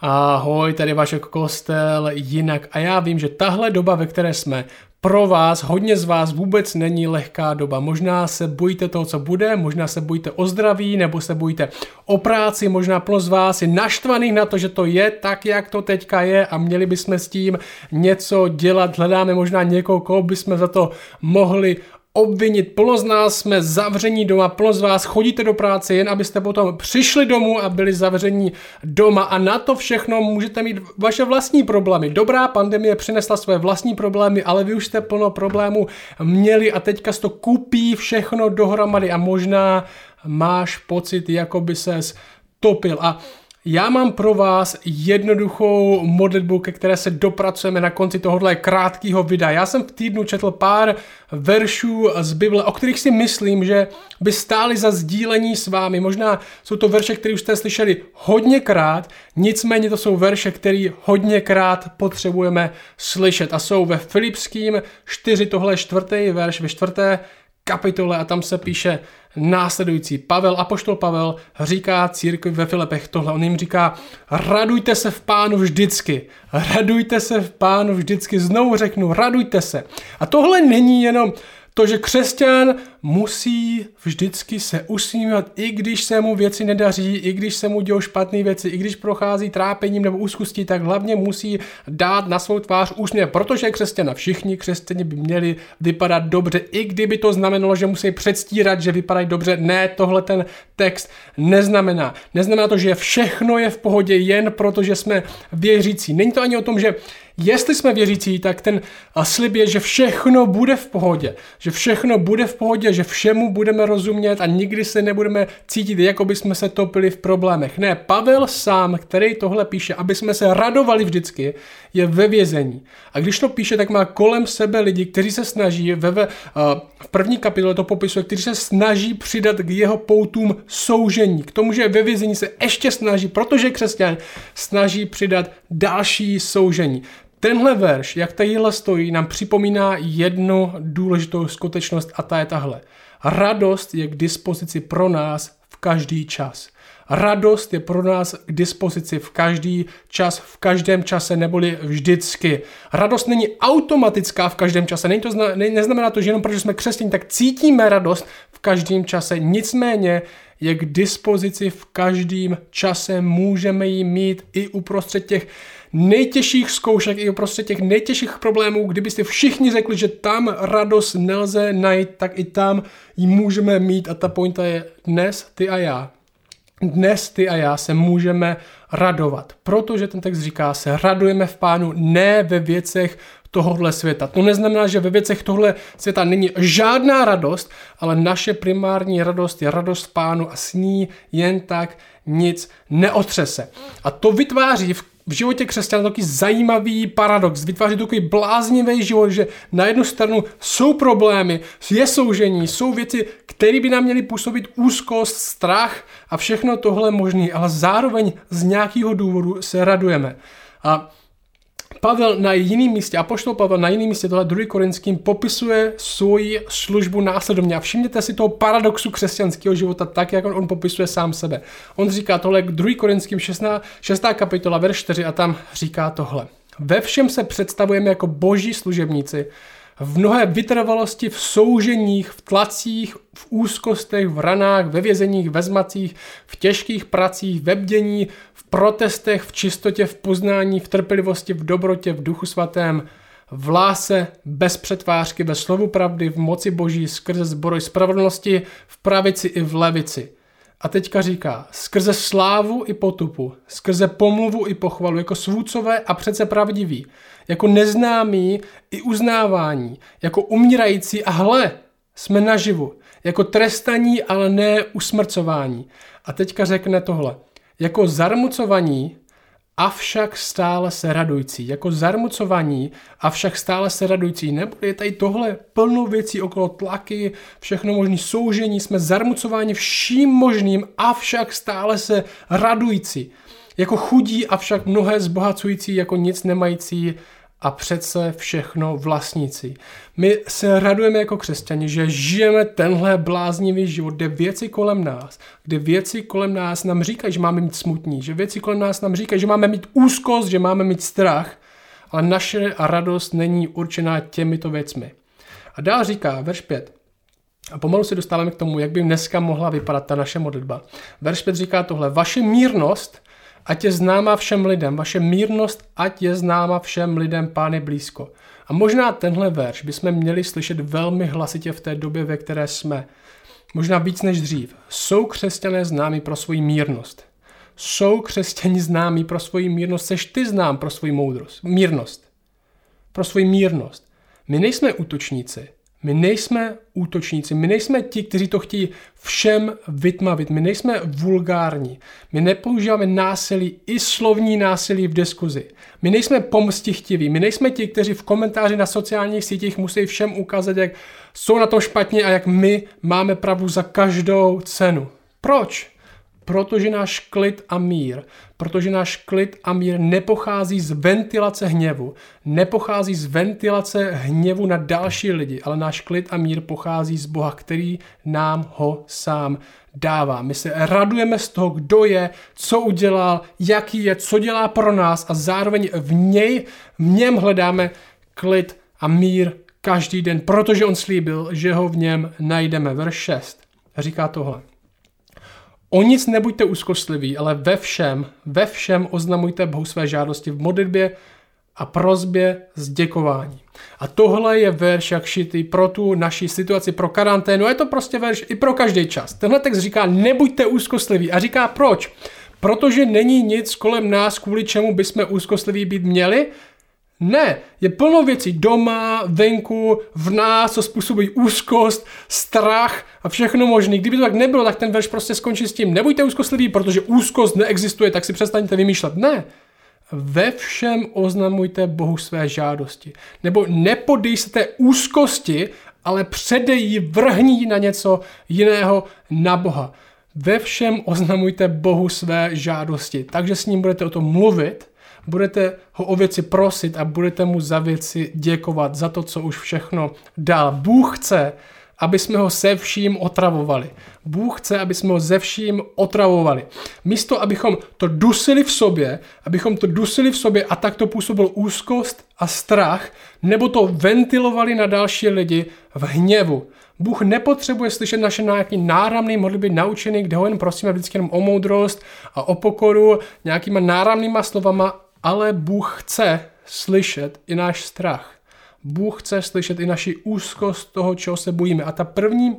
Ahoj, tady Vašek Kostel, jinak a já vím, že tahle doba, ve které jsme, pro vás, hodně z vás vůbec není lehká doba. Možná se bojíte toho, co bude, možná se bojíte o zdraví, nebo se bojíte o práci, možná pro z vás je naštvaný na to, že to je tak, jak to teďka je a měli bychom s tím něco dělat. Hledáme možná někoho, koho bychom za to mohli obvinit. Plno z nás jsme zavření doma, plno z vás chodíte do práce jen abyste potom přišli domů a byli zavření doma a na to všechno můžete mít vaše vlastní problémy. Dobrá pandemie přinesla své vlastní problémy, ale vy už jste plno problémů měli a teďka to kupí všechno dohromady a možná máš pocit, jako by ses topil a já mám pro vás jednoduchou modlitbu, ke které se dopracujeme na konci tohohle krátkého videa. Já jsem v týdnu četl pár veršů z Bible, o kterých si myslím, že by stály za sdílení s vámi. Možná jsou to verše, které už jste slyšeli hodněkrát, nicméně to jsou verše, které hodněkrát potřebujeme slyšet. A jsou ve Filipským 4, tohle čtvrtý verš, ve čtvrté kapitole a tam se píše následující. Pavel, apoštol Pavel, říká církvi ve Filipech tohle. On jim říká, radujte se v pánu vždycky. Radujte se v pánu vždycky. Znovu řeknu, radujte se. A tohle není jenom to, že křesťan musí vždycky se usmívat, i když se mu věci nedaří, i když se mu dějou špatné věci, i když prochází trápením nebo úzkostí, tak hlavně musí dát na svou tvář úsměv, protože křesťana. Všichni křesťani by měli vypadat dobře, i kdyby to znamenalo, že musí předstírat, že vypadají dobře. Ne, tohle ten text neznamená. Neznamená to, že všechno je v pohodě jen proto, že jsme věřící. Není to ani o tom, že Jestli jsme věřící, tak ten slib je, že všechno bude v pohodě. Že všechno bude v pohodě, že všemu budeme rozumět a nikdy se nebudeme cítit, jako by jsme se topili v problémech. Ne, Pavel sám, který tohle píše, aby jsme se radovali vždycky, je ve vězení. A když to píše, tak má kolem sebe lidi, kteří se snaží, ve, ve, v první kapitole to popisuje, kteří se snaží přidat k jeho poutům soužení. K tomu, že ve vězení se ještě snaží, protože křesťan snaží přidat další soužení. Tenhle verš, jak tadyhle stojí, nám připomíná jednu důležitou skutečnost a ta je tahle. Radost je k dispozici pro nás v každý čas. Radost je pro nás k dispozici v každý čas, v každém čase, neboli vždycky. Radost není automatická v každém čase. Není to zna, ne, neznamená to, že jenom protože jsme křesťaní, tak cítíme radost v každém čase. Nicméně je k dispozici v každém čase. Můžeme ji mít i uprostřed těch nejtěžších zkoušek, i uprostřed těch nejtěžších problémů, kdybyste všichni řekli, že tam radost nelze najít, tak i tam ji můžeme mít a ta pointa je dnes ty a já dnes ty a já se můžeme radovat, protože ten text říká se radujeme v pánu ne ve věcech tohohle světa. To neznamená, že ve věcech tohle světa není žádná radost, ale naše primární radost je radost pánu a s ní jen tak nic neotřese. A to vytváří v v životě křesťana takový zajímavý paradox. Vytváří takový bláznivý život, že na jednu stranu jsou problémy, je soužení, jsou věci, které by nám měly působit úzkost, strach a všechno tohle možný, ale zároveň z nějakého důvodu se radujeme. A Pavel na jiném místě, apoštol Pavel na jiném místě, tohle 2. Korinským, popisuje svoji službu následovně. A všimněte si toho paradoxu křesťanského života tak, jak on, on popisuje sám sebe. On říká tohle 2. Korinským 6. 6. kapitola, verš 4 a tam říká tohle. Ve všem se představujeme jako boží služebníci, v mnohé vytrvalosti, v souženích, v tlacích, v úzkostech, v ranách, ve vězeních, ve zmacích, v těžkých pracích, ve bdění, v protestech, v čistotě, v poznání, v trpělivosti, v dobrotě, v duchu svatém, v láse, bez přetvářky, ve slovu pravdy, v moci boží, skrze zboroj spravedlnosti, v pravici i v levici. A teďka říká, skrze slávu i potupu, skrze pomluvu i pochvalu, jako svůcové a přece pravdiví, jako neznámý i uznávání, jako umírající a hle, jsme naživu, jako trestaní, ale ne usmrcování. A teďka řekne tohle, jako zarmucovaní, avšak stále se radující. Jako zarmucovaní, avšak stále se radující. Nebo je tady tohle plno věcí okolo tlaky, všechno možný soužení, jsme zarmucováni vším možným, avšak stále se radující. Jako chudí, avšak mnohé zbohacující, jako nic nemající, a přece všechno vlastníci. My se radujeme jako křesťani, že žijeme tenhle bláznivý život, kde věci kolem nás, kde věci kolem nás nám říkají, že máme mít smutní, že věci kolem nás nám říkají, že máme mít úzkost, že máme mít strach, ale naše radost není určená těmito věcmi. A dál říká, verš 5, a pomalu se dostáváme k tomu, jak by dneska mohla vypadat ta naše modlitba. Verš 5 říká tohle, vaše mírnost, ať je známa všem lidem, vaše mírnost, ať je známa všem lidem, pány blízko. A možná tenhle verš bychom měli slyšet velmi hlasitě v té době, ve které jsme. Možná víc než dřív. Jsou křesťané známí pro svoji mírnost. Jsou křesťani známí pro svoji mírnost. Seš ty znám pro svoji moudrost. Mírnost. Pro svoji mírnost. My nejsme útočníci. My nejsme útočníci, my nejsme ti, kteří to chtějí všem vytmavit, my nejsme vulgární, my nepoužíváme násilí, i slovní násilí v diskuzi. My nejsme pomstichtiví, my nejsme ti, kteří v komentáři na sociálních sítích musí všem ukázat, jak jsou na tom špatně a jak my máme pravdu za každou cenu. Proč? Protože náš klid a mír, protože náš klid a mír nepochází z ventilace hněvu, nepochází z ventilace hněvu na další lidi, ale náš klid a mír pochází z Boha, který nám ho sám dává. My se radujeme z toho, kdo je, co udělal, jaký je, co dělá pro nás a zároveň v něj, v něm hledáme klid a mír každý den, protože on slíbil, že ho v něm najdeme. Verš 6 říká tohle. O nic nebuďte úzkostliví, ale ve všem, ve všem oznamujte Bohu své žádosti v modlitbě a prozbě s děkování. A tohle je verš jak šitý pro tu naši situaci, pro karanténu. Je to prostě verš i pro každý čas. Tenhle text říká, nebuďte úzkostliví. A říká proč? Protože není nic kolem nás, kvůli čemu bychom úzkostliví být měli, ne, je plno věcí doma, venku, v nás, co způsobí úzkost, strach a všechno možné. Kdyby to tak nebylo, tak ten verš prostě skončí s tím. Nebuďte úzkostliví, protože úzkost neexistuje, tak si přestaňte vymýšlet. Ne, ve všem oznamujte Bohu své žádosti. Nebo nepodej se té úzkosti, ale předej vrhní na něco jiného, na Boha. Ve všem oznamujte Bohu své žádosti. Takže s ním budete o tom mluvit, budete ho o věci prosit a budete mu za věci děkovat, za to, co už všechno dal. Bůh chce, aby jsme ho se vším otravovali. Bůh chce, aby jsme ho ze vším otravovali. Místo, abychom to dusili v sobě, abychom to dusili v sobě a tak to působil úzkost a strach, nebo to ventilovali na další lidi v hněvu. Bůh nepotřebuje slyšet naše nějaký náramný modlitby naučený, kde ho jen prosíme vždycky jenom o moudrost a o pokoru, nějakýma náramnýma slovama, ale Bůh chce slyšet i náš strach. Bůh chce slyšet i naši úzkost toho, čeho se bojíme. A ta první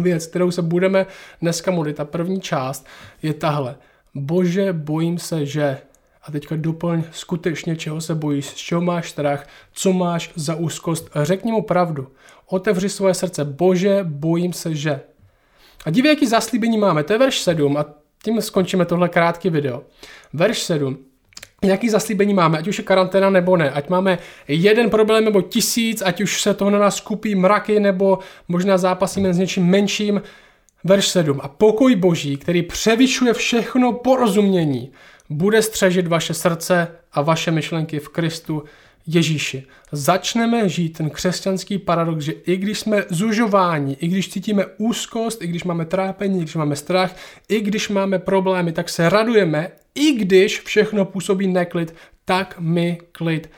věc, kterou se budeme dneska modlit, ta první část je tahle. Bože, bojím se, že a teďka doplň skutečně, čeho se bojíš, z čeho máš strach, co máš za úzkost. Řekni mu pravdu. Otevři svoje srdce. Bože, bojím se, že. A dívej, jaký zaslíbení máme. To je verš 7 a tím skončíme tohle krátké video. Verš 7 jaký zaslíbení máme, ať už je karanténa nebo ne, ať máme jeden problém nebo tisíc, ať už se toho na nás kupí mraky nebo možná zápasíme s něčím menším. Verš 7. A pokoj boží, který převyšuje všechno porozumění, bude střežit vaše srdce a vaše myšlenky v Kristu Ježíši. Začneme žít ten křesťanský paradox, že i když jsme zužováni, i když cítíme úzkost, i když máme trápení, i když máme strach, i když máme problémy, tak se radujeme, i když všechno působí neklid, tak my klid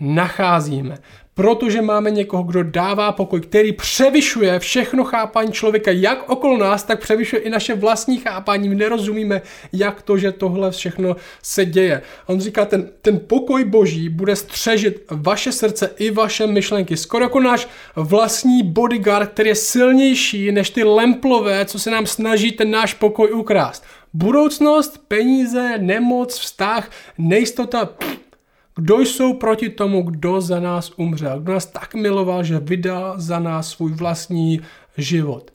nacházíme protože máme někoho, kdo dává pokoj, který převyšuje všechno chápání člověka, jak okolo nás, tak převyšuje i naše vlastní chápání. My nerozumíme, jak to, že tohle všechno se děje. On říká, ten, ten pokoj boží bude střežit vaše srdce i vaše myšlenky. Skoro jako náš vlastní bodyguard, který je silnější než ty lemplové, co se nám snaží ten náš pokoj ukrást. Budoucnost, peníze, nemoc, vztah, nejistota, kdo jsou proti tomu, kdo za nás umřel, kdo nás tak miloval, že vydal za nás svůj vlastní život.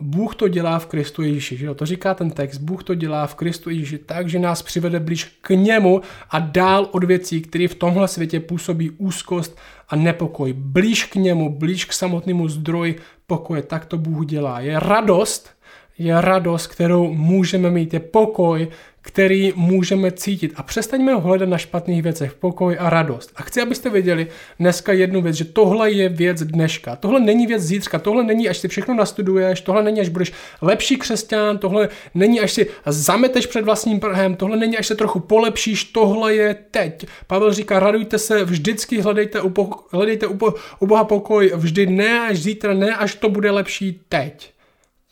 Bůh to dělá v Kristu Ježíši, že jo? To říká ten text. Bůh to dělá v Kristu Ježíši tak, že nás přivede blíž k němu a dál od věcí, které v tomhle světě působí úzkost a nepokoj. Blíž k němu, blíž k samotnému zdroji pokoje. Tak to Bůh dělá. Je radost, je radost, kterou můžeme mít, je pokoj, který můžeme cítit a přestaňme ho hledat na špatných věcech, pokoj a radost. A chci, abyste věděli dneska jednu věc, že tohle je věc dneška. Tohle není věc zítřka, tohle není, až si všechno nastuduješ, tohle není, až budeš lepší křesťan, tohle není, až si zameteš před vlastním prhem, tohle není, až se trochu polepšíš, tohle je teď. Pavel říká, radujte se, vždycky hledejte u, poko- hledejte u, po- u Boha pokoj, vždy ne až zítra, ne až to bude lepší teď.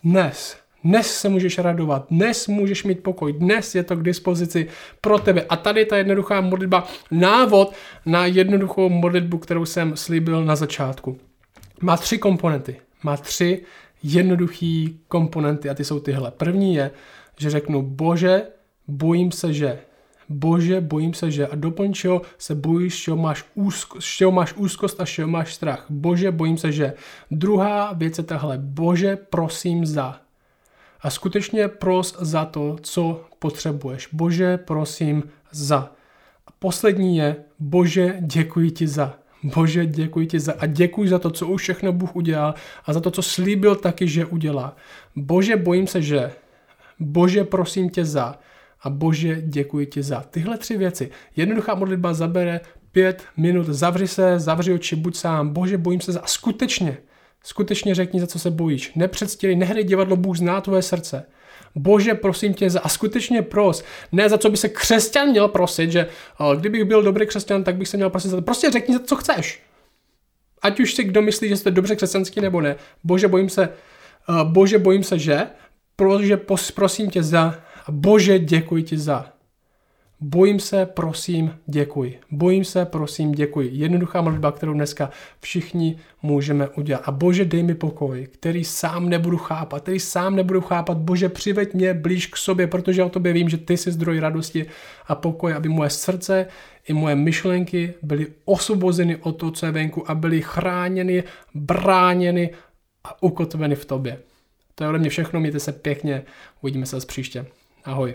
Dnes. Dnes se můžeš radovat, dnes můžeš mít pokoj, dnes je to k dispozici pro tebe. A tady ta jednoduchá modlitba, návod na jednoduchou modlitbu, kterou jsem slíbil na začátku. Má tři komponenty. Má tři jednoduché komponenty a ty jsou tyhle. První je, že řeknu, bože, bojím se, že Bože, bojím se, že a doplň, čeho se bojíš, čeho máš, úzko, čeho máš úzkost a čeho máš strach. Bože, bojím se, že. Druhá věc je tahle. Bože, prosím za. A skutečně pros za to, co potřebuješ. Bože, prosím za. A poslední je, Bože, děkuji ti za. Bože, děkuji ti za a děkuji za to, co už všechno Bůh udělal a za to, co slíbil taky, že udělá. Bože, bojím se, že. Bože, prosím tě za. A Bože, děkuji ti za. Tyhle tři věci. Jednoduchá modlitba zabere pět minut. Zavři se, zavři oči, buď sám. Bože, bojím se za. A skutečně, skutečně řekni, za co se bojíš. Nepředstírej, nehrej divadlo, Bůh zná tvoje srdce. Bože, prosím tě za a skutečně pros. Ne za co by se křesťan měl prosit, že o, kdybych byl dobrý křesťan, tak bych se měl prosit za to. Prostě řekni, za co chceš. Ať už si kdo myslí, že jste dobře křesťanský nebo ne. Bože, bojím se, uh, bože, bojím se, že. Pos, prosím tě za bože, děkuji ti za. Bojím se, prosím, děkuji. Bojím se, prosím, děkuji. Jednoduchá modlitba, kterou dneska všichni můžeme udělat. A bože, dej mi pokoj, který sám nebudu chápat, který sám nebudu chápat. Bože, přiveď mě blíž k sobě, protože o tobě vím, že ty jsi zdroj radosti a pokoje, aby moje srdce i moje myšlenky byly osvobozeny od toho, co je venku a byly chráněny, bráněny a ukotveny v tobě. To je ode mě všechno, mějte se pěkně, uvidíme se zase příště. Ahoj.